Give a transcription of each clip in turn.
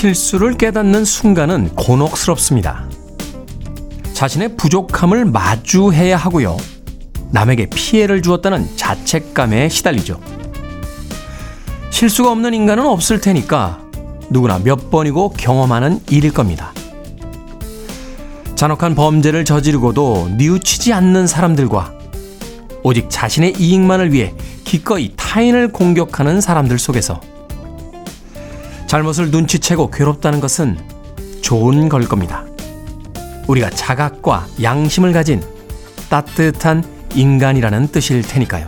실수를 깨닫는 순간은 곤혹스럽습니다. 자신의 부족함을 마주해야 하고요. 남에게 피해를 주었다는 자책감에 시달리죠. 실수가 없는 인간은 없을 테니까 누구나 몇 번이고 경험하는 일일 겁니다. 잔혹한 범죄를 저지르고도 뉘우치지 않는 사람들과 오직 자신의 이익만을 위해 기꺼이 타인을 공격하는 사람들 속에서 잘못을 눈치채고 괴롭다는 것은 좋은 걸 겁니다. 우리가 자각과 양심을 가진 따뜻한 인간이라는 뜻일 테니까요.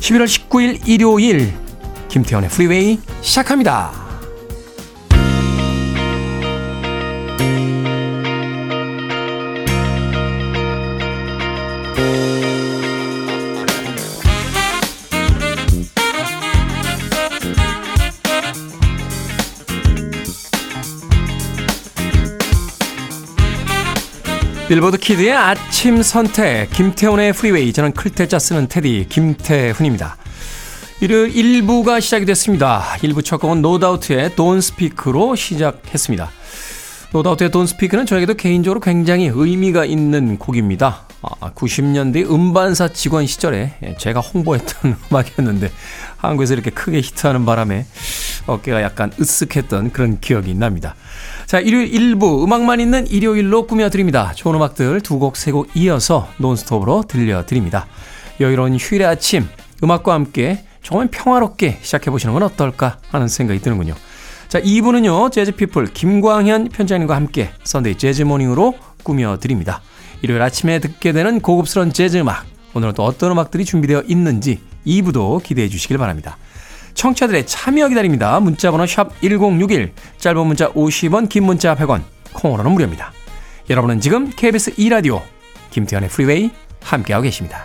11월 19일 일요일 김태현의 프리웨이 시작합니다. 빌보드 kid의 아침 선택 김태훈의 프리웨이 저는 클 태자 쓰는 태디 김태훈입니다. 일요일 1부가 시작이 됐습니다. 1부 첫 곡은 No Doubt의 Don't Speak로 시작했습니다. No Doubt의 Don't Speak는 저에게도 개인적으로 굉장히 의미가 있는 곡입니다. 아, 90년대 음반사 직원 시절에 제가 홍보했던 음악이었는데 한국에서 이렇게 크게 히트하는 바람에 어깨가 약간 으쓱했던 그런 기억이 납니다. 자, 일요일 1부 음악만 있는 일요일로 꾸며드립니다. 좋은 음악들 두 곡, 세 곡 이어서 논스톱으로 들려드립니다. 여유로운 휴일의 아침, 음악과 함께 정말 평화롭게 시작해보시는 건 어떨까 하는 생각이 드는군요. 자, 2부는요, 재즈피플 김광현 편집장님과 함께 Sunday 재즈 morning으로 꾸며드립니다. 일요일 아침에 듣게 되는 고급스러운 재즈 음악, 오늘은 또 어떤 음악들이 준비되어 있는지 2부도 기대해 주시길 바랍니다. 청취자들의 참여 기다립니다. 문자번호 샵 1061, 짧은 문자 50원, 긴 문자 100원, 콩으로는 무료입니다. 여러분은 지금 KBS 2라디오 김태훈의 프리웨이 함께하고 계십니다.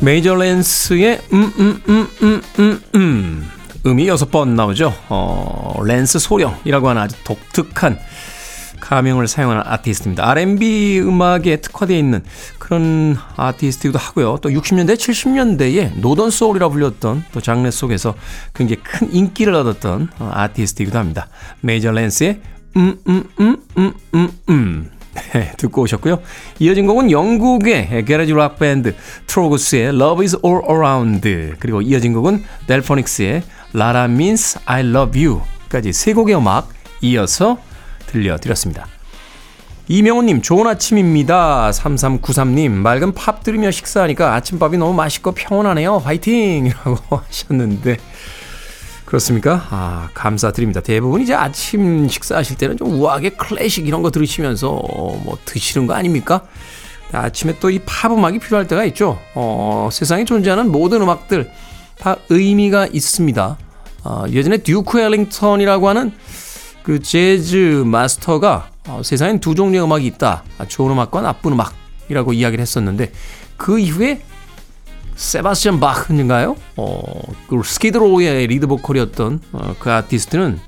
Major Lance의 Um Um Um Um Um Um 음이 여섯 번 나오죠. 어, 랜스 소령이라고 하는 아주 독특한 가명을 사용하는 아티스트입니다. R&B 음악에 특화되어 있는 그런 아티스트이기도 하고요. 또 60년대, 70년대에 Northern Soul이라 불렸던 또 장르 속에서 굉장히 큰 인기를 얻었던 아티스트이기도 합니다. 메이저 랜스의 Um, Um, Um, Um, Um, Um. 네, 듣고 오셨고요. 이어진 곡은 영국의 garage rock 밴드 트로그스의 Love is All Around 그리고 이어진 곡은 델포닉스의 La-La Means I Love You까지 세 곡의 음악 이어서 들려드렸습니다. 이명훈님, 좋은 아침입니다. 3393님, 맑은 팝 들으며 식사하니까 아침밥이 너무 맛있고 평온하네요. 화이팅! 이라고 하셨는데, 그렇습니까? 아, 감사드립니다. 대부분 이제 아침 식사하실 때는 좀 우아하게 클래식 이런 거 들으시면서 뭐 드시는 거 아닙니까? 아침에 또 이 팝 음악이 필요할 때가 있죠. 어, 세상에 존재하는 모든 음악들 다 의미가 있습니다. 어, 예전에 듀크 앨링턴이라고 하는 그 재즈 마스터가 어, 세상엔 두 종류의 음악이 있다. 아, 좋은 음악과 나쁜 음악이라고 이야기를 했었는데 그 이후에 세바스찬 바흐인가요? 어, 그 스키드로우의 리드 보컬이었던 어, 그 아티스트는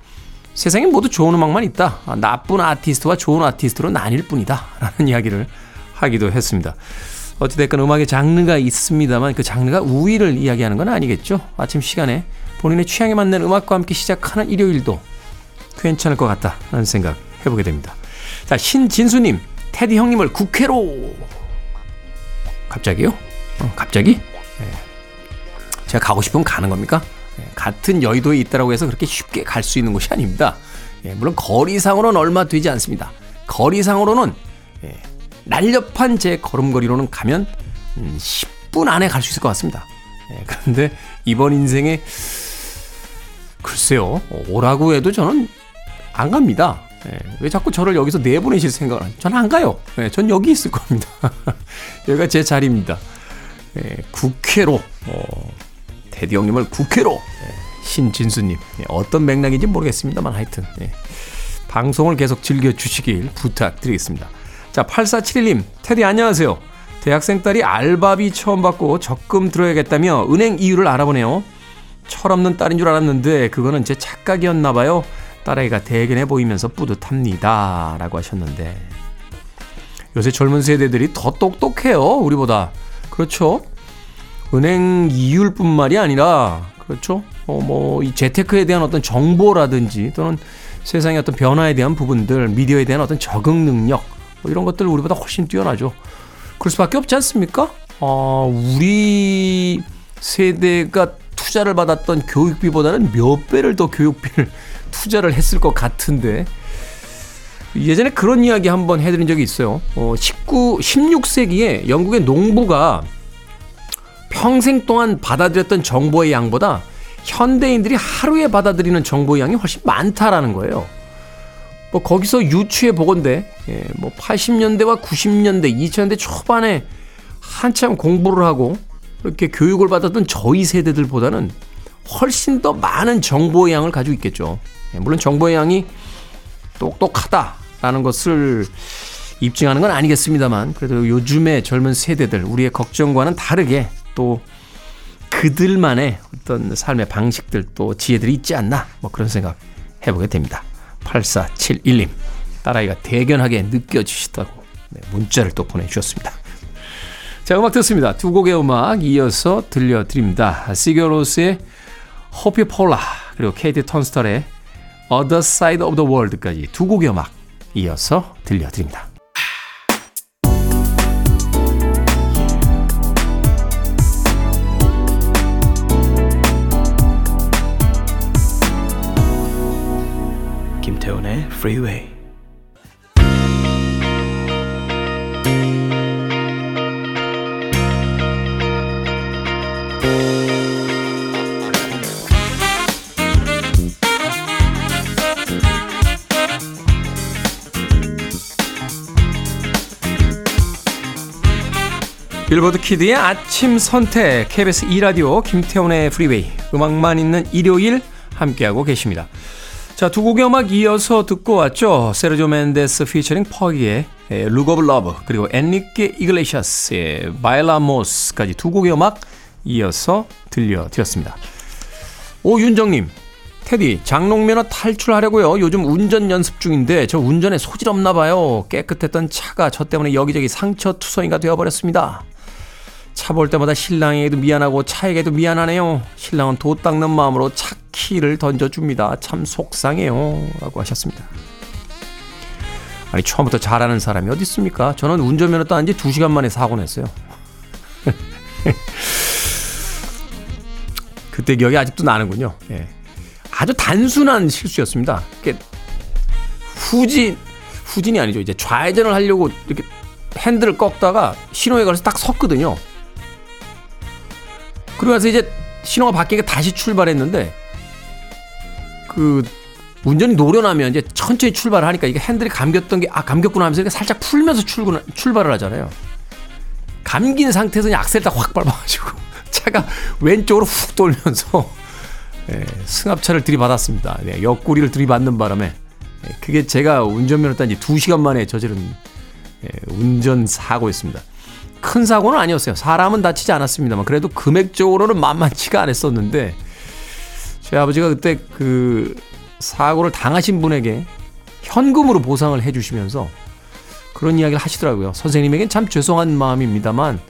세상에 모두 좋은 음악만 있다. 아, 나쁜 아티스트와 좋은 아티스트로 나뉠 뿐이다. 라는 이야기를 하기도 했습니다. 어찌됐건 음악의 장르가 있습니다만 그 장르가 우위를 이야기하는 건 아니겠죠. 아침 시간에 본인의 취향에 맞는 음악과 함께 시작하는 일요일도 괜찮을 것 같다라는 생각 해보게 됩니다. 자, 신진수님, 테디 형님을 국회로 갑자기요? 어, 갑자기? 제가 가고 싶으면 가는 겁니까? 예, 같은 여의도에 있다라고 해서 그렇게 쉽게 갈 수 있는 곳이 아닙니다. 예, 물론 거리상으로는 얼마 되지 않습니다. 거리상으로는 예, 날렵한 제 걸음걸이로는 가면 10분 음, 안에 갈 수 있을 것 같습니다. 그런데 이번 인생에 글쎄요 오라고 해도 저는 안 갑니다. 왜 자꾸 저를 여기서 내보내실 생각을? 저는 안 가요. 전 여기 있을 겁니다. 여기가 제 자리입니다. 국회로 어, 테디 형님을 국회로 네, 신진수님. 예, 어떤 맥락인지 모르겠습니다만 하여튼. 예. 방송을 계속 즐겨주시길 부탁드리겠습니다. 자, 8471님. 테디 안녕하세요. 대학생 딸이 알바비 처음 받고 적금 들어야겠다며 은행 이유를 알아보네요. 철없는 딸인 줄 알았는데 그거는 제 착각이었나 봐요. 딸아이가 대견해 보이면서 뿌듯합니다. 라고 하셨는데 요새 젊은 세대들이 더 똑똑해요. 우리보다. 그렇죠? 은행 이율뿐만이 아니라 그렇죠? 어, 뭐, 이 재테크에 대한 어떤 정보라든지 또는 세상의 어떤 변화에 대한 부분들, 미디어에 대한 어떤 적응 능력, 뭐 이런 것들 우리보다 훨씬 뛰어나죠. 그럴 수밖에 없지 않습니까? 어, 우리 세대가 투자를 받았던 교육비보다는 몇 배를 더 교육비를 투자를 했을 것 같은데 예전에 그런 이야기 한번 해드린 적이 있어요. 어, 19, 16세기에 영국의 농부가 평생 동안 받아들였던 정보의 양보다 현대인들이 하루에 받아들이는 정보의 양이 훨씬 많다라는 거예요. 뭐 거기서 유추해 보건데 예, 뭐 80년대와 90년대, 2000년대 초반에 한참 공부를 하고 이렇게 교육을 받았던 저희 세대들보다는 훨씬 더 많은 정보의 양을 가지고 있겠죠. 예, 물론 정보의 양이 똑똑하다라는 것을 입증하는 건 아니겠습니다만 그래도 요즘의 젊은 세대들 우리의 걱정과는 다르게 또 그들만의 어떤 삶의 방식들 또 지혜들이 있지 않나 뭐 그런 생각 해보게 됩니다. 8471님 딸아이가 대견하게 느껴지시다고 네, 문자를 또 보내주셨습니다. 자 음악 듣습니다. 두 곡의 음악 이어서 들려드립니다. 시겨로스의 Polar 그리고 케이티 턴스털의 Other Side of the World까지 두 곡의 음악 이어서 들려드립니다. 김태훈의 Freeway 빌보드 키드의 아침 선택 KBS 2라디오 김태훈의 프리웨이 음악만 있는 일요일 함께하고 계십니다. 자, 두 곡의 음악 이어서 듣고 왔죠. 세르조 멘데스 피처링 퍼기의 Look of Love 그리고 엔리케 이글레시아스의 Bailamos까지 두 곡의 음악 이어서 들려드렸습니다. 오윤정님 테디 장롱면허 탈출하려고요. 요즘 운전 연습 중인데 저 운전에 소질 없나 봐요. 깨끗했던 차가 저 때문에 여기저기 상처 투성이가 되어버렸습니다. 차 볼 때마다 신랑에게도 미안하고 차에게도 미안하네요. 신랑은 도 닦는 마음으로 차 키를 던져줍니다. 참 속상해요. 라고 하셨습니다. 아니, 처음부터 잘하는 사람이 어디 있습니까? 저는 운전면허 딴 지 2시간 만에 사고 냈어요. 그때 기억이 아직도 나는군요. 예. 아주 단순한 실수였습니다. 후진, 후진이 아니죠. 이제 좌회전을 하려고 이렇게 핸들을 꺾다가 신호에 걸려서 딱 섰거든요. 그러고 나서 이제 신호가 바뀌니까 다시 출발했는데 그 운전이 노련하면 이제 천천히 출발을 하니까 이게 핸들이 감겼던 게 아 감겼구나 하면서 이렇게 살짝 풀면서 출근 출발을 하잖아요. 감긴 상태에서 악셀 딱확 밟아가지고 차가 왼쪽으로 훅 돌면서 예, 승합차를 들이받았습니다. 네, 옆구리를 들이받는 바람에 예, 그게 제가 운전면허 딴지 2시간 만에 저지른 예, 운전 사고였습니다. 큰 사고는 아니었어요. 사람은 다치지 않았습니다만 그래도 금액적으로는 만만치가 않았었는데 제 아버지가 그때 그 사고를 당하신 분에게 현금으로 보상을 해주시면서 그런 이야기를 하시더라고요. 선생님에겐 참 죄송한 마음입니다만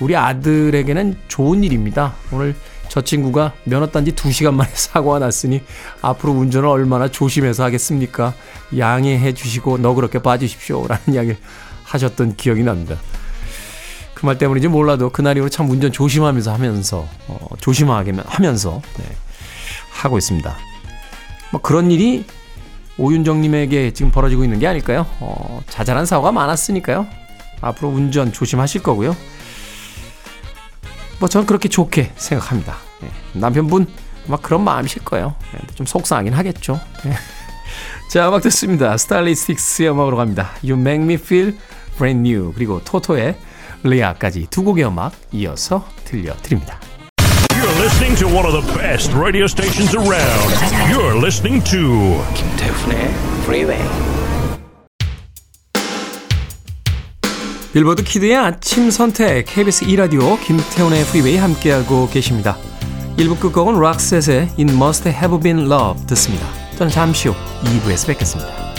우리 아들에게는 좋은 일입니다. 오늘 저 친구가 면허 딴지 2시간 만에 사고가 났으니 앞으로 운전을 얼마나 조심해서 하겠습니까? 양해해 주시고 너그럽게 봐주십시오. 라는 이야기를 하셨던 기억이 납니다. 그 말 때문인지 몰라도 그날 이후로 참 운전 조심하면서 하면서 어, 조심하게 하면서 네, 하고 있습니다. 뭐 그런 일이 오윤정님에게 지금 벌어지고 있는 게 아닐까요? 어, 자잘한 사고가 많았으니까요. 앞으로 운전 조심하실 거고요. 뭐 저는 그렇게 좋게 생각합니다. 네, 남편분 막 그런 마음이실 거예요. 네, 좀 속상하긴 하겠죠. 네. 자, 음악 듣습니다. 스타일리스틱스의 음악으로 갑니다. You Make Me Feel Brand New 그리고 토토의 리아까지 두 곡의 음악 이어서 들려드립니다. You're listening to one of the best radio stations around. You're listening to 김태훈의 Freeway. 빌보드 키드의 아침 선택 KBS 2 라디오 김태훈의 프리웨이 함께하고 계십니다. 1부 끝곡은 락셋의 It Must Have Been Love 듣습니다. 저는 잠시 후 2부에서 뵙겠습니다.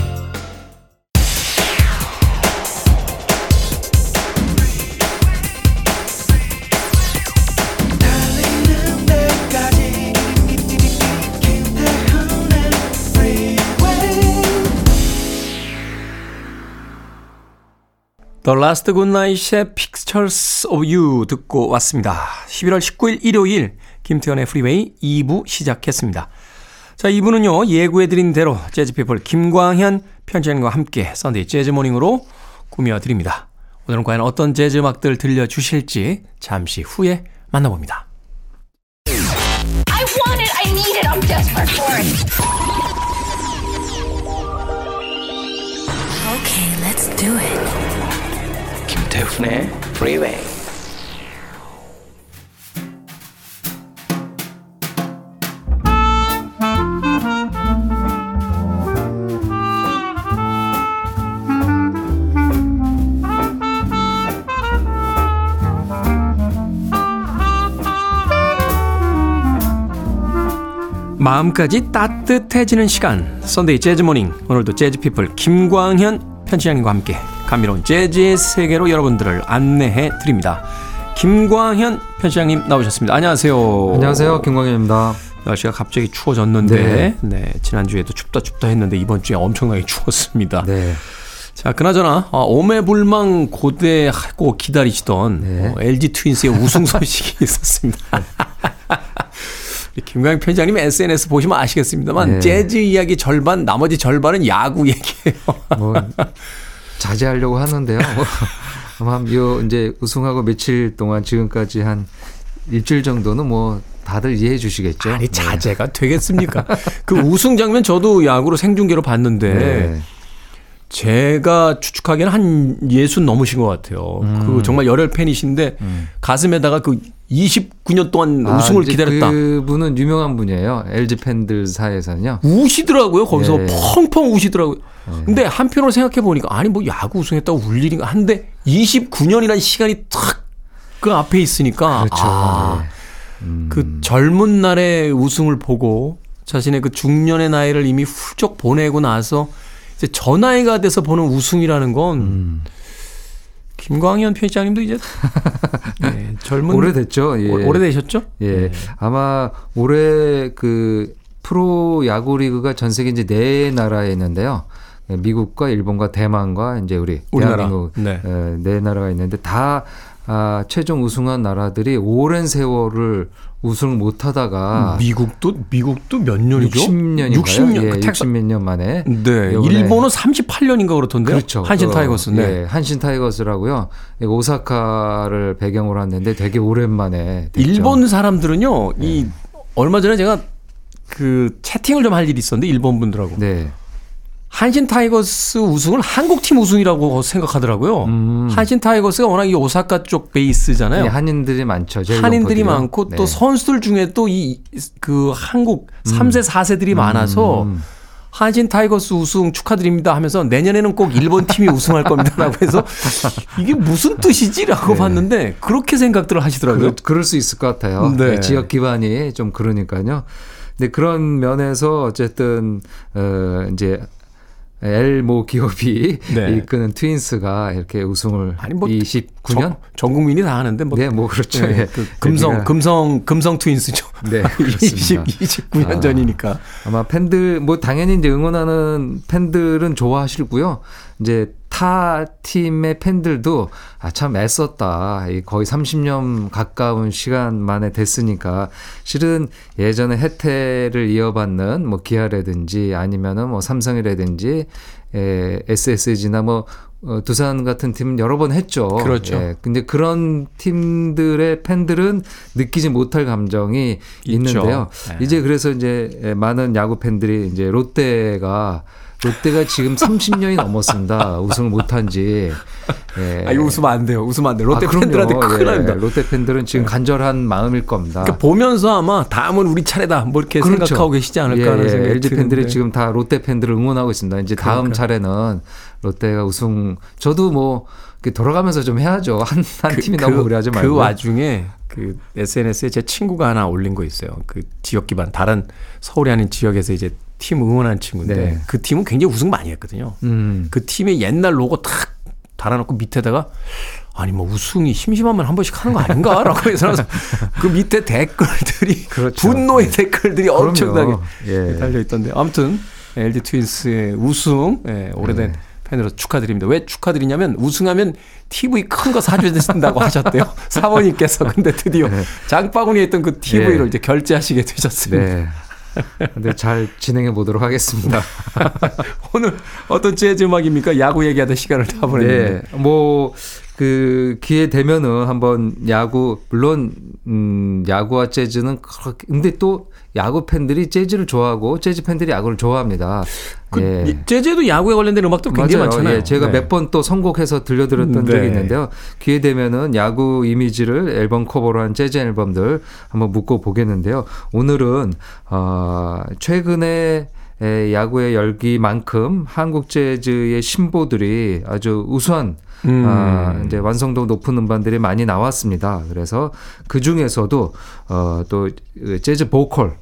The Last Goodnight의 Pictures of You 듣고 왔습니다. 11월 19일 일요일 김태현의 프리웨이 2부 시작했습니다. 자, 2부는요, 예고해드린 대로 재즈피플 김광현 편집장님과 함께 Sunday Jazz Morning으로 꾸며드립니다. 오늘은 과연 어떤 재즈 음악들 들려주실지 잠시 후에 만나봅니다. I want it. I need it. I'm desperate for it. Okay, let's do it. 김태훈의 Freeway. 마음까지 따뜻해지는 시간. 썬데이 재즈 모닝 오늘도 재즈 피플 김광현 편집장님과 함께 감미로운 재즈의 세계로 여러분들을 안내해 드립니다. 김광현 편집장님 나오셨습니다. 안녕하세요. 안녕하세요. 김광현입니다. 날씨가 갑자기 추워졌는데 네. 지난주에도 춥다 춥다 했는데 이번 주에 엄청나게 추웠습니다. 네. 자, 그나저나 어, 오매불망 고대하고 기다리시던 네. 어, LG 트윈스의 우승 소식이 있었습니다. 김광현 편장님 SNS 보시면 아시겠습니다만 네. 재즈 이야기 절반, 나머지 절반은 야구 얘기예요. 뭐 자제하려고 하는데요. 뭐, 아마 요 이제 우승하고 며칠 동안 지금까지 한 일주일 정도는 뭐 다들 이해해 주시겠죠. 아니 자제가 되겠습니까? 그 우승 장면 저도 야구로 생중계로 봤는데 네. 제가 추측하기에는 한 예순 넘으신 것 같아요. 음. 그 정말 열혈 팬이신데 가슴에다가 그 29년 동안 아, 우승을 이제 기다렸다. 그 분은 유명한 분이에요. LG 팬들 사이에서는요. 우시더라고요. 거기서 예. 펑펑 우시더라고요. 근데 한편으로 생각해 보니까 아니 뭐 야구 우승했다고 울 일인가 한데 29년이라는 시간이 탁 그 앞에 있으니까 그렇죠. 아, 네. 음. 그 젊은 날의 우승을 보고 자신의 그 중년의 나이를 이미 훌쩍 보내고 나서 이제 저 나이가 돼서 보는 우승이라는 건 음. 김광현 편집장님도 이제 네, 젊은 오래됐죠. 예. 오- 오래되셨죠? 예. 아마 올해 그 프로 야구 리그가 전 세계 이제 네 나라에 있는데요. 예, 미국과 일본과 대만과 이제 우리 우리나라. 대한민국 네. 예, 네 나라가 있는데 다 아, 최종 우승한 나라들이 오랜 세월을 우승을 못 하다가 미국도 미국도 몇 년이죠? 60년인가요? 60년. 예, 그 텍사- 60몇 년 만에. 네. 일본은 38년인가 그렇던데요. 그렇죠. 한신 어, 타이거스. 네. 예, 한신 타이거스라고요. 이거 오사카를 배경으로 했는데 되게 오랜만에 됐죠. 일본 사람들은요. 이 네. 얼마 전에 제가 그 채팅을 좀 할 일이 있었는데 일본 분들하고 네. 한신 타이거스 우승을 한국 팀 우승이라고 생각하더라고요. 음. 한신 타이거스가 워낙 이 오사카 쪽 베이스잖아요. 예, 한인들이 많죠. 한인들이 높거든요. 많고 또 네. 선수들 중에 또 이 그 한국 3세 4세들이 많아서 음. 한신 타이거스 우승 축하드립니다 하면서 내년에는 꼭 일본 팀이 우승할 겁니다라고 해서 이게 무슨 뜻이지라고 봤는데 그렇게 생각들을 하시더라고요. 그, 그럴 수 있을 것 같아요. 네. 네, 지역 기반이 좀 그러니까요. 근데 그런 면에서 어쨌든 어 이제 엘모 기업이 네. 이끄는 트윈스가 이렇게 우승을 아니, 뭐 29년 전, 전 국민이 다 하는데 뭐 네, 뭐 그렇죠. 네, 예. 그 금성 여기가- 금성 금성 트윈스죠. 네, 그렇습니다. 20, 29년 아. 전이니까. 아마 팬들 뭐 당연히 이제 응원하는 팬들은 좋아하시고요. 이제 타 팀의 팬들도 아 참 애썼다. 이 거의 30년 가까운 시간 만에 됐으니까 실은 예전에 혜태를 이어받는 뭐 기아라든지 아니면은 뭐 삼성이라든지 에, SSG나 뭐 어, 두산 같은 팀은 여러 번 했죠. 그렇죠. 예, 근데 그런 팀들의 팬들은 느끼지 못할 감정이 있죠. 있는데요. 네. 이제 그래서 이제 많은 야구 팬들이 이제 롯데가 롯데가 지금 30년이 넘었습니다. 우승을 못한 지. 예. 아, 이거 웃으면 안 돼요. 웃으면 안 돼요. 롯데 아. 팬들한테 큰일 예, 납니다. 롯데 팬들은 지금 간절한 마음일 겁니다. 그러니까 보면서 아마 다음은 우리 차례다. 뭐 이렇게 그렇죠. 생각하고 계시지 않을까 예, 하는 예. 생각이 LG 팬들이 드는데. 지금 다 롯데 팬들을 응원하고 있습니다. 이제 다음 그러니까. 차례는 롯데가 우승. 저도 뭐 돌아가면서 좀 해야죠. 한, 한 팀이 너무 오래 하지 말고. 그 와중에 그 SNS에 제 친구가 하나 올린 거 있어요. 그 지역 기반 다른 서울이 아닌 지역에서 이제 팀 응원하는 친구인데 네. 그 팀은 굉장히 우승 많이 했거든요. 음. 그 팀의 옛날 로고 탁 달아놓고 밑에다가 아니 뭐 우승이 심심하면 한 번씩 하는 거 아닌가라고 해서 그 밑에 댓글들이 그렇죠. 분노의 댓글들이 그럼요. 엄청나게 예. 달려 있던데 아무튼 LG 트윈스의 우승 예, 오래된 네. 팬으로 축하드립니다. 왜 축하드리냐면 우승하면 TV 큰 거 사주신다고 하셨대요. 사모님께서 근데 드디어 장바구니에 있던 그 TV를 네. 이제 결제하시게 되셨습니다. 네. 근데 잘 진행해 보도록 하겠습니다. 오늘 어떤 재즈 음악입니까? 야구 얘기하던 시간을 다 보냈는데. 네. 뭐, 그, 기회 되면은 한번 야구, 물론, 음, 야구와 재즈는 그렇게, 근데 또 야구 팬들이 재즈를 좋아하고 재즈 팬들이 야구를 좋아합니다. 그 예. 이- 재즈에도 야구에 관련된 음악도 굉장히 맞아요. 많잖아요. 예, 제가 네. 몇번 또 선곡해서 들려드렸던 네. 적이 있는데요. 기회 되면은 야구 이미지를 앨범 커버로 한 재즈 앨범들 한번 묶어 보겠는데요. 오늘은 어, 최근에 에, 야구의 열기만큼 한국 재즈의 신보들이 아주 우수한 음. 아, 이제 완성도 높은 음반들이 많이 나왔습니다. 그래서 그 중에서도 어, 또 재즈 보컬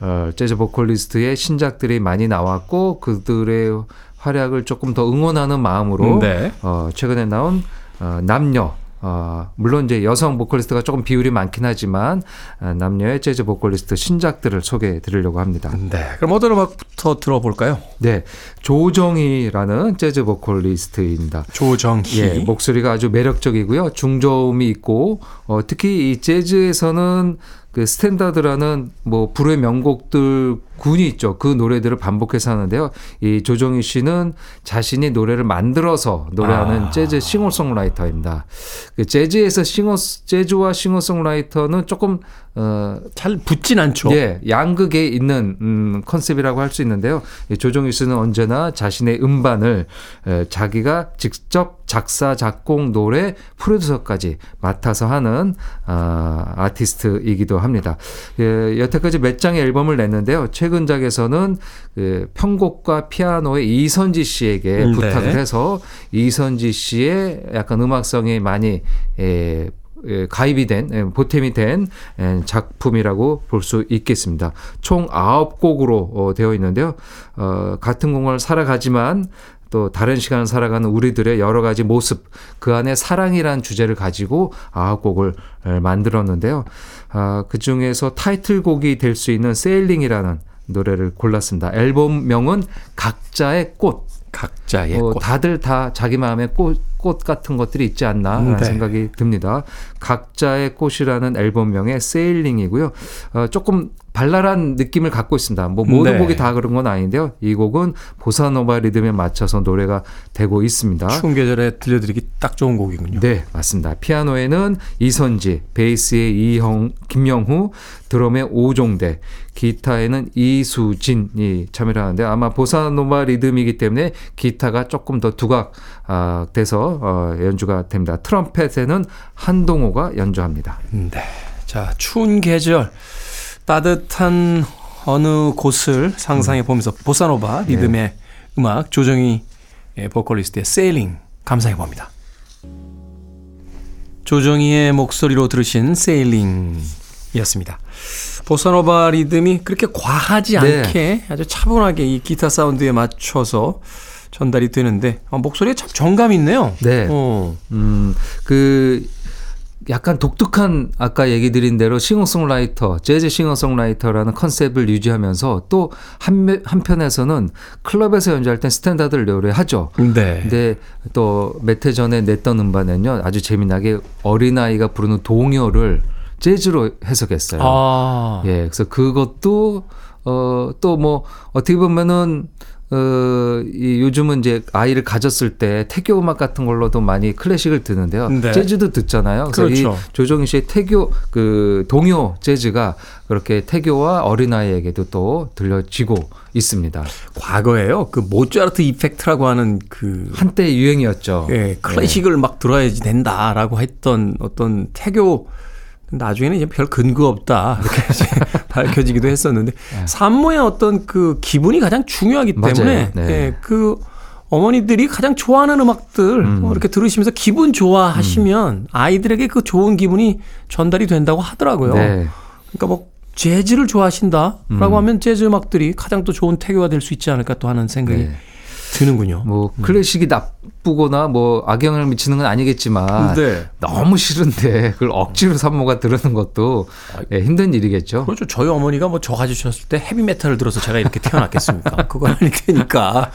어, 재즈 보컬리스트의 신작들이 많이 나왔고 그들의 활약을 조금 더 응원하는 마음으로 네. 어, 최근에 나온 어, 남녀 어, 물론 이제 여성 보컬리스트가 조금 비율이 많긴 하지만 어, 남녀의 재즈 보컬리스트 신작들을 소개해 드리려고 합니다. 네. 그럼 어떤 음악부터 들어볼까요? 네. 조정희라는 재즈 보컬리스트입니다. 조정희. 예, 목소리가 아주 매력적이고요. 중저음이 있고 어, 특히 이 재즈에서는 그 스탠다드라는 뭐 불후의 명곡들 군이 있죠. 그 노래들을 반복해서 하는데요. 이 조정희 씨는 자신이 노래를 만들어서 노래하는 아. 재즈 싱어송라이터입니다. 그 재즈에서 싱어 재즈와 싱어송라이터는 조금 어 잘 붙진 않죠. 예, 양극에 있는 음, 컨셉이라고 할 수 있는데요. 이 조정희 씨는 언제나 자신의 음반을 에, 자기가 직접 작사, 작곡, 노래, 프로듀서까지 맡아서 하는 아, 아티스트이기도 합니다. 예, 여태까지 몇 장의 앨범을 냈는데요. 최근작에서는 그 편곡과 피아노의 이선지 씨에게 음, 네. 부탁을 해서 이선지 씨의 약간 음악성이 많이 에, 예, 가입이 된 예, 보탬이 된 예, 작품이라고 볼 수 있겠습니다. 총 9곡으로 어, 되어 있는데요. 어, 같은 공을 살아가지만 또 다른 시간을 살아가는 우리들의 여러 가지 모습 그 안에 사랑이란 주제를 가지고 아홉 곡을 에, 만들었는데요. 아, 그 중에서 타이틀곡이 될 수 있는 Sailing이라는 노래를 골랐습니다. 앨범명은 각자의 꽃. 각자의 어, 꽃. 다들 다 자기 마음에 꽃, 꽃 같은 것들이 있지 않나라는 네. 생각이 듭니다. 각자의 꽃이라는 앨범명의 Sailing이고요. 어, 조금 발랄한 느낌을 갖고 있습니다. 뭐 모든 네. 곡이 다 그런 건 아닌데요. 이 곡은 보사노바 리듬에 맞춰서 노래가 되고 있습니다. 추운 계절에 들려드리기 딱 좋은 곡이군요. 네, 맞습니다. 피아노에는 이선지, 베이스에 이형, 김영후, 드럼에 오종대, 기타에는 이수진이 참여를 하는데 아마 보사노바 리듬이기 때문에 기타가 조금 더 두각 아, 돼서 어, 연주가 됩니다. 트럼펫에는 한동호가 연주합니다. 네. 자, 추운 계절 따뜻한 어느 곳을 상상해 보면서 보사노바 리듬의 음악 조정희 예, 보컬리스트의 세일링 감상해 봅니다. 조정희의 목소리로 들으신 Sailing이었습니다. 보사노바 리듬이 그렇게 과하지 네. 않게 아주 차분하게 이 기타 사운드에 맞춰서 전달이 되는데 아, 목소리에 참 정감이 있네요. 네. 어. 음, 그 약간 독특한 아까 얘기 드린 대로 싱어송라이터, 재즈 싱어송라이터라는 컨셉을 유지하면서 또 한, 한편에서는 클럽에서 연주할 땐 스탠다드를 노래하죠. 네. 근데 또 몇 해 전에 냈던 음반은요 아주 재미나게 어린아이가 부르는 동요를 재즈로 해석했어요. 아. 예, 그래서 그것도 어 또 뭐 어떻게 보면은 어, 이 요즘은 이제 아이를 가졌을 때 태교 음악 같은 걸로도 많이 클래식을 듣는데요. 네. 재즈도 듣잖아요. 그래서 그렇죠. 이 조정희 씨의 태교 그 동요 재즈가 그렇게 태교와 어린아이에게도 또 들려지고 있습니다. 과거에요. 그 모차르트 이펙트라고 하는 그 한때 유행이었죠. 예, 클래식을 막 들어야지 된다라고 했던 어떤 태교 나중에는 이제 별 근거 없다 이렇게 밝혀지기도 했었는데 산모의 어떤 그 기분이 가장 중요하기. 때문에 네. 예, 그 어머니들이 가장 좋아하는 음악들 뭐 이렇게 들으시면서 기분 좋아하시면 아이들에게 그 좋은 기분이 전달이 된다고 하더라고요. 네. 그러니까 뭐 재즈를 좋아하신다라고 하면 재즈 음악들이 가장 또 좋은 태교가 될 수 있지 않을까 또 하는 생각이 네. 드는군요. 뭐 클래식이 나쁘거나 뭐 악영향을 미치는 건 아니겠지만 네. 너무 싫은데 그걸 억지로 산모가 들으는 것도 예, 힘든 일이겠죠. 그렇죠. 저희 어머니가 뭐 저 가지셨을 때 헤비메탈을 들어서 제가 이렇게 태어났겠습니까? 그건 아닐 테니까.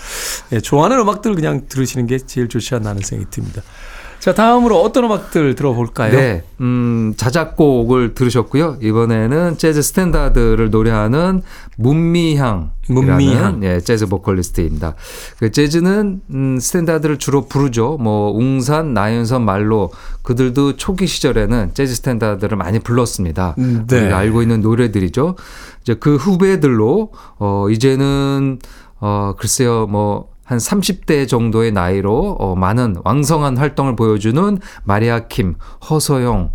예, 좋아하는 음악들 그냥 들으시는 게 제일 좋지 않나 하는 생각이 듭니다. 자, 다음으로 어떤 음악들 들어볼까요? 네, 음, 자작곡을 들으셨고요. 이번에는 재즈 스탠다드를 노래하는 문미향. 문미향. 예, 재즈 보컬리스트입니다. 그 재즈는 음, 스탠다드를 주로 부르죠. 뭐 웅산, 나윤선, 말로 그들도 초기 시절에는 재즈 스탠다드를 많이 불렀습니다. 음, 네. 우리가 알고 있는 노래들이죠. 이제 그 후배들로 어 이제는 어 글쎄요 뭐 한 30대 정도의 나이로 어 많은 왕성한 활동을 보여주는 마리아 킴, 허소영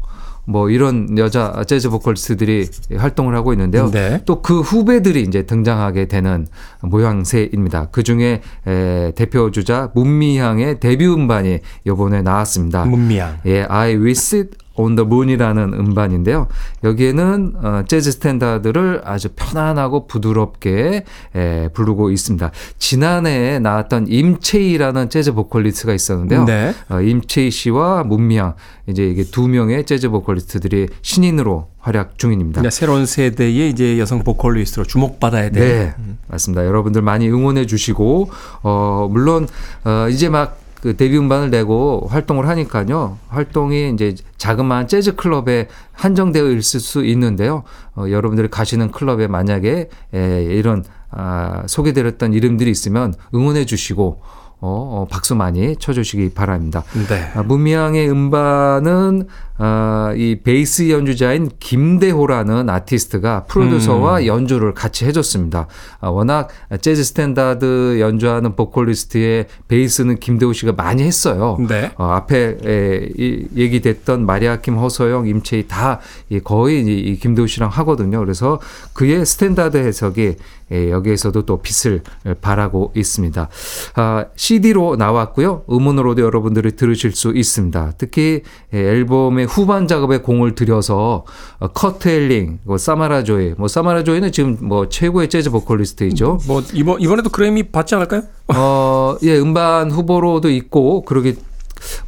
뭐 이런 여자 재즈 보컬리스트들이 활동을 하고 있는데요. 네. 또그 후배들이 이제 등장하게 되는 모양새입니다. 그 중에 에, 대표 주자 문미향의 데뷔 음반이 이번에 나왔습니다. 문미향. 예, I Will Sit on the Moon이라는 음반인데요. 여기에는 어, 재즈 스탠다드를 아주 편안하고 부드럽게 에, 부르고 있습니다. 지난해에 나왔던 임채희라는 재즈 보컬리스트가 있었는데요. 네. 어, 임채희 씨와 문미향 이제 이게 두 명의 재즈 보컬리스트들이 신인으로 활약 중입니다. 네, 새로운 세대의 이제 여성 보컬리스트로 주목받아야 될. 네, 맞습니다. 여러분들 많이 응원해 주시고, 어, 물론, 어, 이제 막 그 데뷔 음반을 내고 활동을 하니까요. 활동이 이제 자그마한 재즈 클럽에 한정되어 있을 수 있는데요. 어, 여러분들이 가시는 클럽에 만약에 에, 이런 아, 소개드렸던 이름들이 있으면 응원해 주시고, 어, 어, 박수 많이 쳐주시기 바랍니다. 네. 아, 문미향의 음반은 아, 이 베이스 연주자인 김대호라는 아티스트가 프로듀서와 음. 연주를 같이 해줬습니다. 아, 워낙 재즈 스탠다드 연주하는 보컬리스트의 베이스는 김대호 씨가 많이 했어요. 네. 어, 앞에 에, 이, 얘기됐던 마리아 킴, 허서영, 임채희 다 이, 거의 이, 이 김대호 씨랑 하거든요. 그래서 그의 스탠다드 해석이 에, 여기에서도 또 빛을 발하고 있습니다. 아, CD로 나왔고요. 음원으로도 여러분들이 들으실 수 있습니다. 특히 에, 앨범의 후반 작업에 공을 들여서 어, 커트헬링, 뭐 사마라조이, 뭐 사마라조이는 지금 뭐 최고의 재즈 보컬리스트이죠. 뭐 이번 이번에도 그래미 받지 않을까요? 어, 예, 음반 후보로도 있고, 그러게,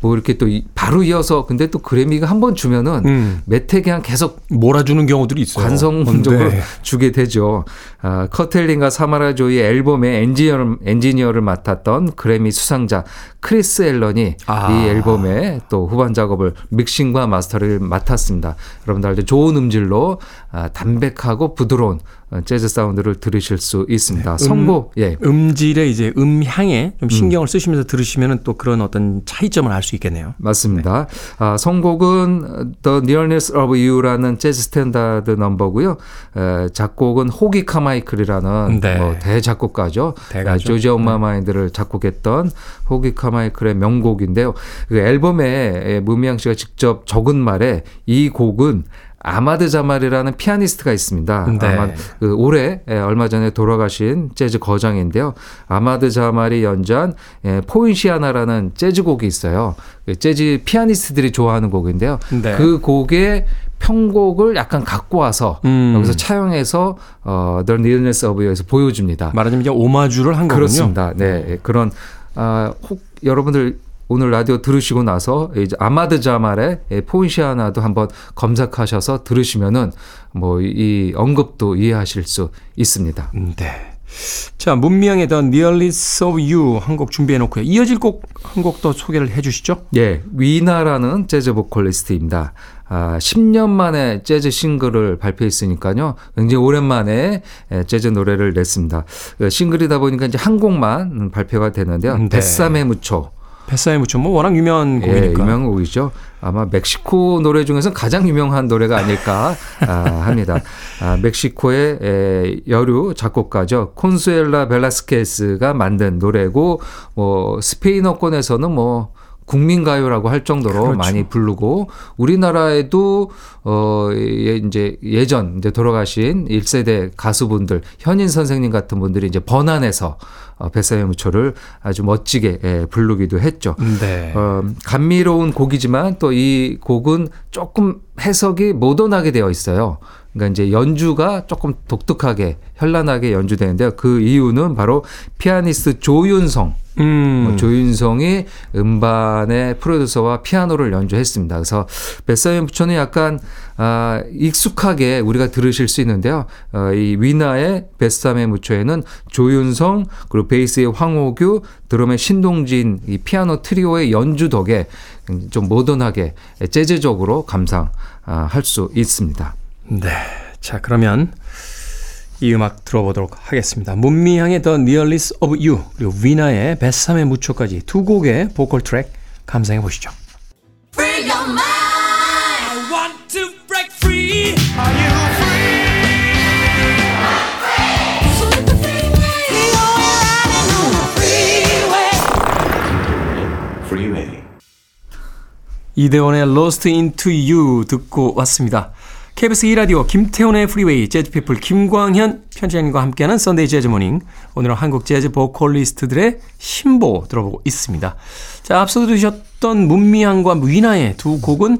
뭐 이렇게 또 이- 바로 이어서, 근데 또 그래미가 한 번 주면은 음. 몇해 그냥 계속 몰아주는 경우들이 있어요. 관성적으로 네. 주게 되죠. 아, 커트 엘링과 사마라 조이의 앨범의 엔지니어, 엔지니어를 맡았던 그래미 수상자 크리스 앨런이 아. 이 앨범의 또 후반 작업을 믹싱과 마스터를 맡았습니다. 여러분들 알죠? 좋은 음질로 아, 담백하고 부드러운 어, 재즈 사운드를 들으실 수 있습니다. 선곡, 예. 음질의 이제 음향에 좀 신경을 쓰시면서 들으시면 또 그런 어떤 차이점을 알 수 있겠네요. 맞습니다. 아, 선곡은 The Nearness of You라는 재즈 스탠다드 넘버고요. 에, 작곡은 호기 카마이클이라는 네. 뭐 대작곡가죠. 대가죠. 아, 조지 엄마 마인드를 작곡했던 호기 카마이클의 명곡인데요. 그 앨범에 문미향 씨가 직접 적은 말에 이 곡은 아마드 자말이라는 피아니스트가 있습니다. 네. 아마 그 올해 예, 얼마 전에 돌아가신 재즈 거장인데요. 아마드 자말이 연주한 예, Poinciana라는 재즈 곡이 있어요. 그 재즈 피아니스트들이 좋아하는 곡인데요. 네. 그 곡의 편곡을 약간 갖고 와서 음. 여기서 차용해서 어, The Nearness of You에서 보여줍니다. 말하자면 이제 오마주를 한 거군요. 그렇습니다. 네, 그런 아, 혹 여러분들 오늘 라디오 들으시고 나서 이제 아마드 자말의 포인시아나도 한번 검색하셔서 들으시면은 뭐 이 언급도 이해하실 수 있습니다. 음, 네. 자, 문미양의 The Nearly So You 한 곡 준비해 놓고요. 이어질 곡 한 곡 더 소개를 해 주시죠. 예, 위나라는 재즈 보컬리스트입니다. 아, 10년 만에 재즈 싱글을 발표했으니까요. 굉장히 오랜만에 예, 재즈 노래를 냈습니다. 그 싱글이다 보니까 이제 한 곡만 발표가 되는데요. 네. 뱃삼의 무초. 뱃사에 묻혀 뭐 워낙 유명한 예, 곡이니까. 유명한 곡이죠. 아마 멕시코 노래 중에서 가장 유명한 노래가 아닐까 아, 합니다. 아, 멕시코의 에, 여류 작곡가죠. 콘수엘라 벨라스케스가 만든 노래고 뭐 스페인어권에서는 뭐 국민가요라고 할 정도로 그렇죠. 많이 부르고 우리나라에도 어 예, 이제 예전 이제 돌아가신 1세대 가수분들 현인 선생님 같은 분들이 이제 번안해서 어, 뱃사의 무초를 아주 멋지게 예, 부르기도 했죠. 네. 어, 감미로운 곡이지만 또 이 곡은 조금 해석이 모던하게 되어 있어요. 그러니까 이제 연주가 조금 독특하게 현란하게 연주되는데요. 그 이유는 바로 피아니스트 조윤성 음. 뭐 조윤성이 음반의 프로듀서와 피아노를 연주했습니다. 그래서 뱃사의 부처는 약간 아, 익숙하게 우리가 들으실 수 있는데요. 어, 이 위나의 뱃삼의 무초에는 조윤성 그리고 베이스의 황호규, 드럼의 신동진, 이 피아노 트리오의 연주 덕에 좀 모던하게 재즈적으로 감상할 수 있습니다. 네. 자, 그러면 이 음악 들어보도록 하겠습니다. 문미향의 The Nearness of You 그리고 위나의 뱃삼의 무초까지 두 곡의 보컬 트랙 감상해 보시죠. Free your mind. I want to break free. Are you Freeway. 이대원의 Lost Into You 듣고 왔습니다. KBS 2라디오 김태훈의 프리웨이 재즈피플 김광현 편집장님과 함께하는 Sunday Jazz Morning 오늘은 한국 재즈 보컬리스트들의 신보 들어보고 있습니다. 자 앞서 들으셨던 문미향과 위나의 두 곡은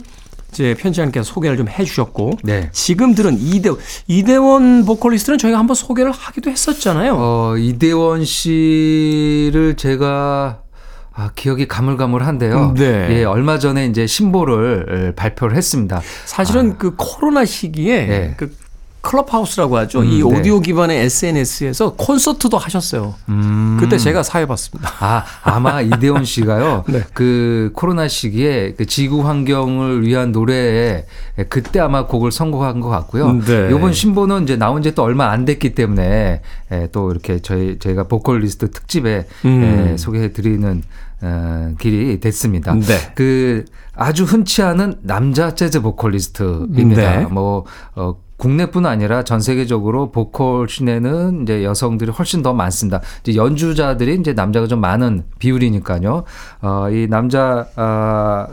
이제 편집장님께서 소개를 좀 해주셨고 네. 지금 들은 이대원 이대원 보컬리스트는 저희가 한번 소개를 하기도 했었잖아요. 어, 이대원 씨를 제가 아, 기억이 가물가물한데요. 네. 예, 얼마 전에 이제 신보를 발표를 했습니다. 사실은 그 코로나 시기에 네. 그 클럽하우스라고 하죠. 음, 이 네. 오디오 기반의 SNS에서 콘서트도 하셨어요. 음. 그때 제가 사회봤습니다. 아, 아마 이대원 씨가요. 네. 그 코로나 시기에 그 지구 환경을 위한 노래에 그때 아마 곡을 선곡한 것 같고요. 네. 요번 신보는 이제 나온 지 또 얼마 안 됐기 때문에 예, 또 이렇게 저희 저희가 보컬리스트 특집에 음. 예, 소개해 드리는 어, 길이 됐습니다. 네. 그 아주 흔치 않은 남자 재즈 보컬리스트입니다. 네. 뭐 어, 국내뿐 아니라 전 세계적으로 보컬 씬에는 이제 여성들이 훨씬 더 많습니다. 이제 연주자들이 이제 남자가 좀 많은 비율이니까요. 어, 이 남자로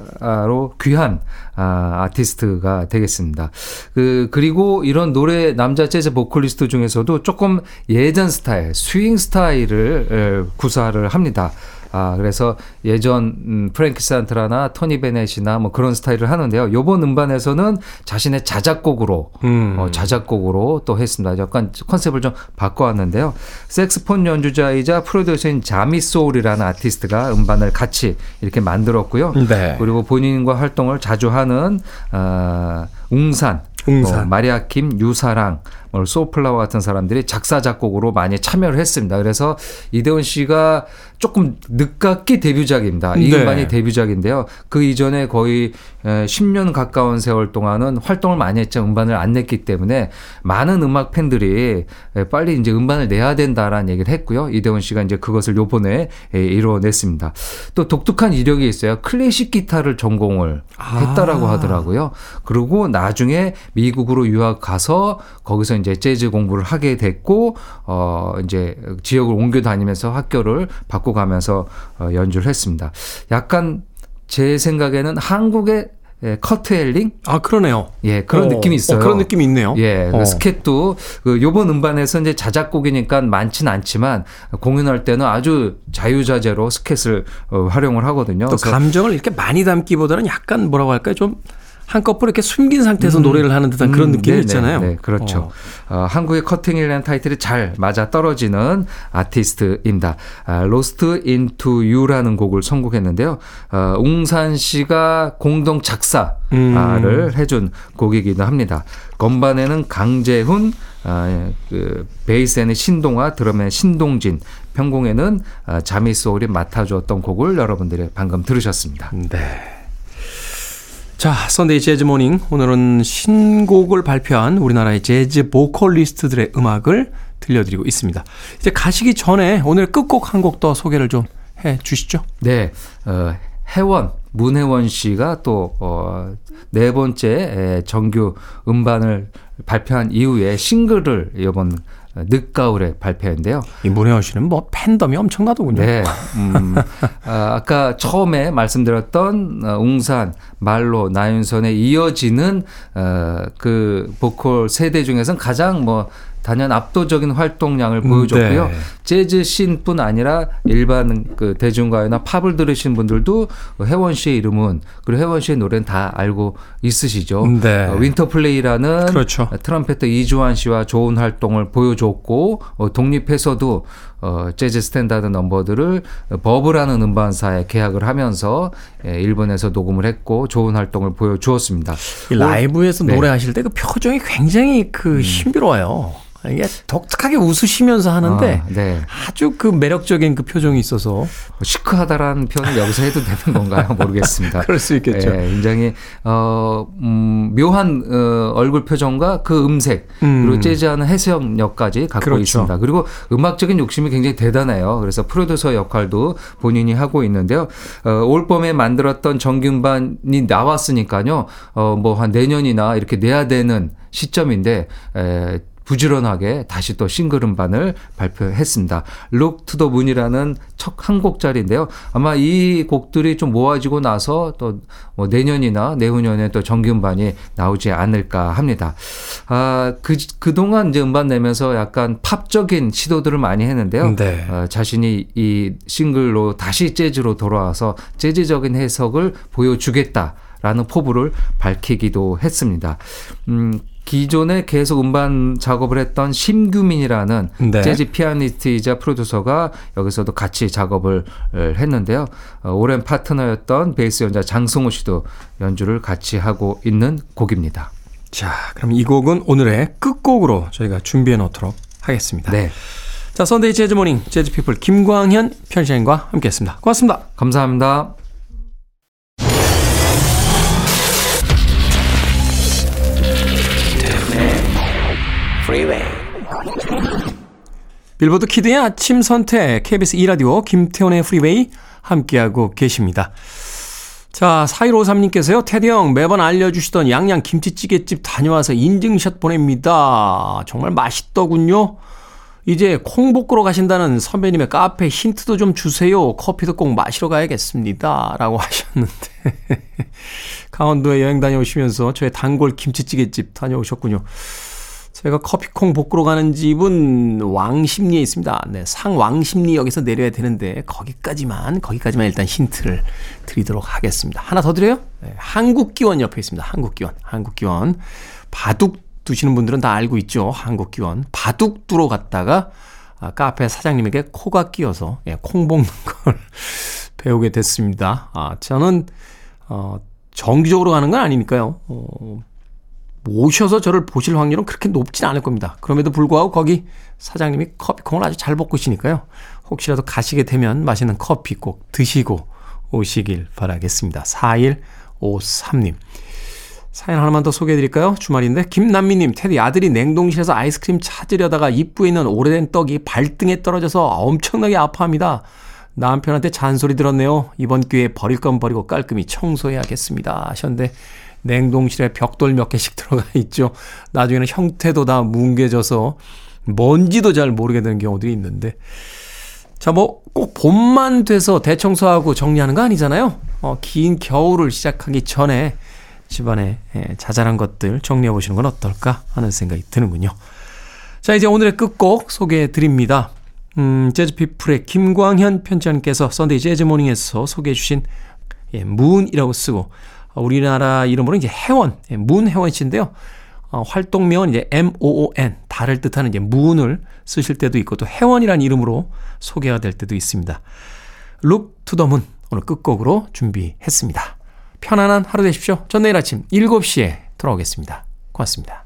귀한 아, 아티스트가 되겠습니다. 그 그리고 이런 노래 남자 재즈 보컬리스트 중에서도 조금 예전 스타일, 스윙 스타일을 에, 구사를 합니다. 아, 그래서 예전 음, 프랭크 시나트라나 토니 베넷이나 뭐 그런 스타일을 하는데요. 요번 음반에서는 자신의 자작곡으로 음. 어, 자작곡으로 또 했습니다. 약간 컨셉을 좀 바꿔왔는데요. 색스폰 연주자이자 프로듀서인 자미 소울이라는 아티스트가 음반을 같이 이렇게 만들었고요. 네. 그리고 본인과 활동을 자주 하는 어, 웅산, 웅산. 뭐 마리아 킴, 유사랑, 뭐 소플라워 같은 사람들이 작사 작곡으로 많이 참여를 했습니다. 그래서 이대원 씨가 조금 늦깎이 데뷔작입니다. 이 네. 음반이 데뷔작인데요. 그 이전에 거의 에, 10년 가까운 세월 동안은 활동을 많이 했죠. 음반을 안 냈기 때문에 많은 음악 팬들이 에, 빨리 이제 음반을 내야 된다라는 얘기를 했고요. 이대원 씨가 이제 그것을 요번에 에, 이루어냈습니다. 또 독특한 이력이 있어요. 클래식 기타를 전공을 했다라고 하더라고요. 그리고 나중에 미국으로 유학 가서 거기서 이제 재즈 공부를 하게 됐고 어 이제 지역을 옮겨 다니면서 학교를 바 꿔가면서 어, 연주를 했습니다. 약간 제 생각에는 한국의 예, 커트 헬링 아 그러네요. 예, 그런 어, 느낌이 있어요. 어, 그런 느낌이 있네요. 예, 그 어. 스캣도 그 요번 음반에서 이제 자작곡이니까 많진 않지만 공연할 때는 아주 자유자재로 스캣을 어, 활용을 하거든요. 또 감정을 이렇게 많이 담기보다는 약간 뭐라고 할까요? 좀 한꺼풀 이렇게 숨긴 상태에서 노래를 하는 듯한 그런 음, 느낌이 네, 있잖아요. 네, 네, 그렇죠. 어, 한국의 커팅이라는 타이틀이 잘 맞아 떨어지는 아티스트입니다. 아, Lost into You라는 곡을 선곡했는데요. 어, 웅산 씨가 공동 작사를 음. 해준 곡이기도 합니다. 건반에는 강재훈, 아, 예, 그 베이스에는 신동아, 드럼에 신동진, 편곡에는 아, 자미소울이 맡아주었던 곡을 여러분들이 방금 들으셨습니다. 네. 자, Sunday Jazz Morning. 오늘은 신곡을 발표한 우리나라의 재즈 보컬리스트들의 음악을 들려드리고 있습니다. 이제 가시기 전에 오늘 끝곡 한 곡 더 소개를 좀 해 주시죠. 네, 어, 혜원 문혜원 씨가 또 어, 네 번째 에, 정규 음반을 발표한 이후에 싱글을 이번 늦가을에 발표했는데요. 이 문혜원 씨는 뭐 팬덤이 엄청나더군요. 네. 음, 아, 아까 처음에 말씀드렸던 어, 웅산, 말로, 나윤선에 이어지는 어, 그 보컬 세대 중에서는 가장 뭐 단연 압도적인 활동량을 보여줬고요. 네. 재즈 씬뿐 아니라 일반 그 대중가요나 팝을 들으신 분들도 혜원 씨의 이름은 그리고 혜원 씨의 노래는 다 알고 있으시죠. 네. 어, 윈터플레이라는 그렇죠. trumpeter 이주한 씨와 좋은 활동을 보여줬고 어, 독립해서도 어, 재즈 스탠다드 넘버들을 버브라는 음반사에 계약을 하면서 예, 일본에서 녹음을 했고 좋은 활동을 보여주었습니다. 이 라이브에서 네. 노래하실 때 그 표정이 굉장히 그 힘들어요. 이게 독특하게 웃으시면서 하는데 아, 네. 아주 그 매력적인 그 표정이 있어서 시크하다라는 표현을 여기서 해도 되는 건가요? 모르겠습니다. 그럴 수 있겠죠. 예, 굉장히 어, 음, 묘한 어, 얼굴 표정과 그 음색 음. 그리고 재즈하는 해석력까지 갖고 그렇죠. 있습니다. 그리고 음악적인 욕심이 굉장히 대단해요. 그래서 프로듀서 역할도 본인이 하고 있는데요. 어, 올 봄에 만들었던 정규음반이 나왔으니까요. 어, 뭐 한 내년이나 이렇게 내야 되는 시점인데 에, 부지런하게 다시 또 싱글 음반을 발표했습니다. Look to the Moon이라는 첫 한 곡짜리인데요. 아마 이 곡들이 좀 모아지고 나서 또 뭐 내년이나 내후년에 또 정규 음반이 나오지 않을까 합니다. 아, 그, 그동안 이제 음반 내면서 약간 팝적인 시도들을 많이 했는데요. 네. 어, 자신이 이 싱글로 다시 재즈로 돌아와서 재즈적인 해석을 보여주겠다 라는 포부를 밝히기도 했습니다. 음, 기존에 계속 음반 작업을 했던 심규민이라는 네. 재즈 피아니스트이자 프로듀서가 여기서도 같이 작업을 했는데요. 어, 오랜 파트너였던 베이스 연주자 장승호 씨도 연주를 같이 하고 있는 곡입니다. 자, 그럼 이 곡은 오늘의 끝곡으로 저희가 준비해 놓도록 하겠습니다. 네. 자, Sunday Jazz Morning 재즈 피플 김광현 편집장님과 함께했습니다. 고맙습니다. 감사합니다. 빌보드 키드의 아침 선택 KBS 2라디오 김태훈의 프리웨이 함께하고 계십니다. 자, 4153님께서요. 테디 형 매번 알려주시던 양양 김치찌개집 다녀와서 인증샷 보냅니다. 정말 맛있더군요. 이제 콩 볶으러 가신다는 선배님의 카페 힌트도 좀 주세요. 커피도 꼭 마시러 가야겠습니다. 라고 하셨는데. 강원도에 여행 다녀오시면서 저의 단골 김치찌개집 다녀오셨군요. 제가 커피콩 볶으러 가는 집은 왕십리에 있습니다. 네, 상왕십리역에서 내려야 되는데 거기까지만 거기까지만 일단 힌트를 드리도록 하겠습니다. 하나 더 드려요? 네, 한국기원 옆에 있습니다. 한국기원. 한국기원. 바둑 두시는 분들은 다 알고 있죠. 한국기원. 바둑 두러 갔다가 아, 카페 사장님에게 코가 끼어서 예, 콩 볶는 걸 배우게 됐습니다. 아, 저는 어, 정기적으로 가는 건 아니니까요. 어, 오셔서 저를 보실 확률은 그렇게 높진 않을 겁니다. 그럼에도 불구하고 거기 사장님이 커피콩을 아주 잘 볶으시니까요. 혹시라도 가시게 되면 맛있는 커피 꼭 드시고 오시길 바라겠습니다. 4153님. 사연 하나만 더 소개해 드릴까요? 주말인데 김남미님 테디 아들이 냉동실에서 아이스크림 찾으려다가 입구에 있는 오래된 떡이 발등에 떨어져서 엄청나게 아파합니다. 남편한테 잔소리 들었네요. 이번 기회에 버릴 건 버리고 깔끔히 청소해야겠습니다. 하셨는데 냉동실에 벽돌 몇 개씩 들어가 있죠. 나중에는 형태도 다 뭉개져서 뭔지도 잘 모르게 되는 경우들이 있는데 자, 뭐, 꼭 봄만 돼서 대청소하고 정리하는 거 아니잖아요? 어, 긴 겨울을 시작하기 전에 집안에 예, 자잘한 것들 정리해 보시는 건 어떨까 하는 생각이 드는군요. 자, 이제 오늘의 끝곡 소개해 드립니다. 음, 재즈피플의 김광현 편집장님께서 Sunday Jazz Morning에서 소개해 주신 예, Moon이라고 쓰고 어, 우리나라 이름으로 이제 혜원, 예, 문혜원 씨인데요. 어, 활동명은 이제 M-O-O-N, 달을 뜻하는 이제 Moon을 쓰실 때도 있고 또 혜원이라는 이름으로 소개가 될 때도 있습니다. The moon 오늘 끝곡으로 준비했습니다. 편안한 하루 되십시오. 전 내일 아침 7시에 돌아오겠습니다. 고맙습니다.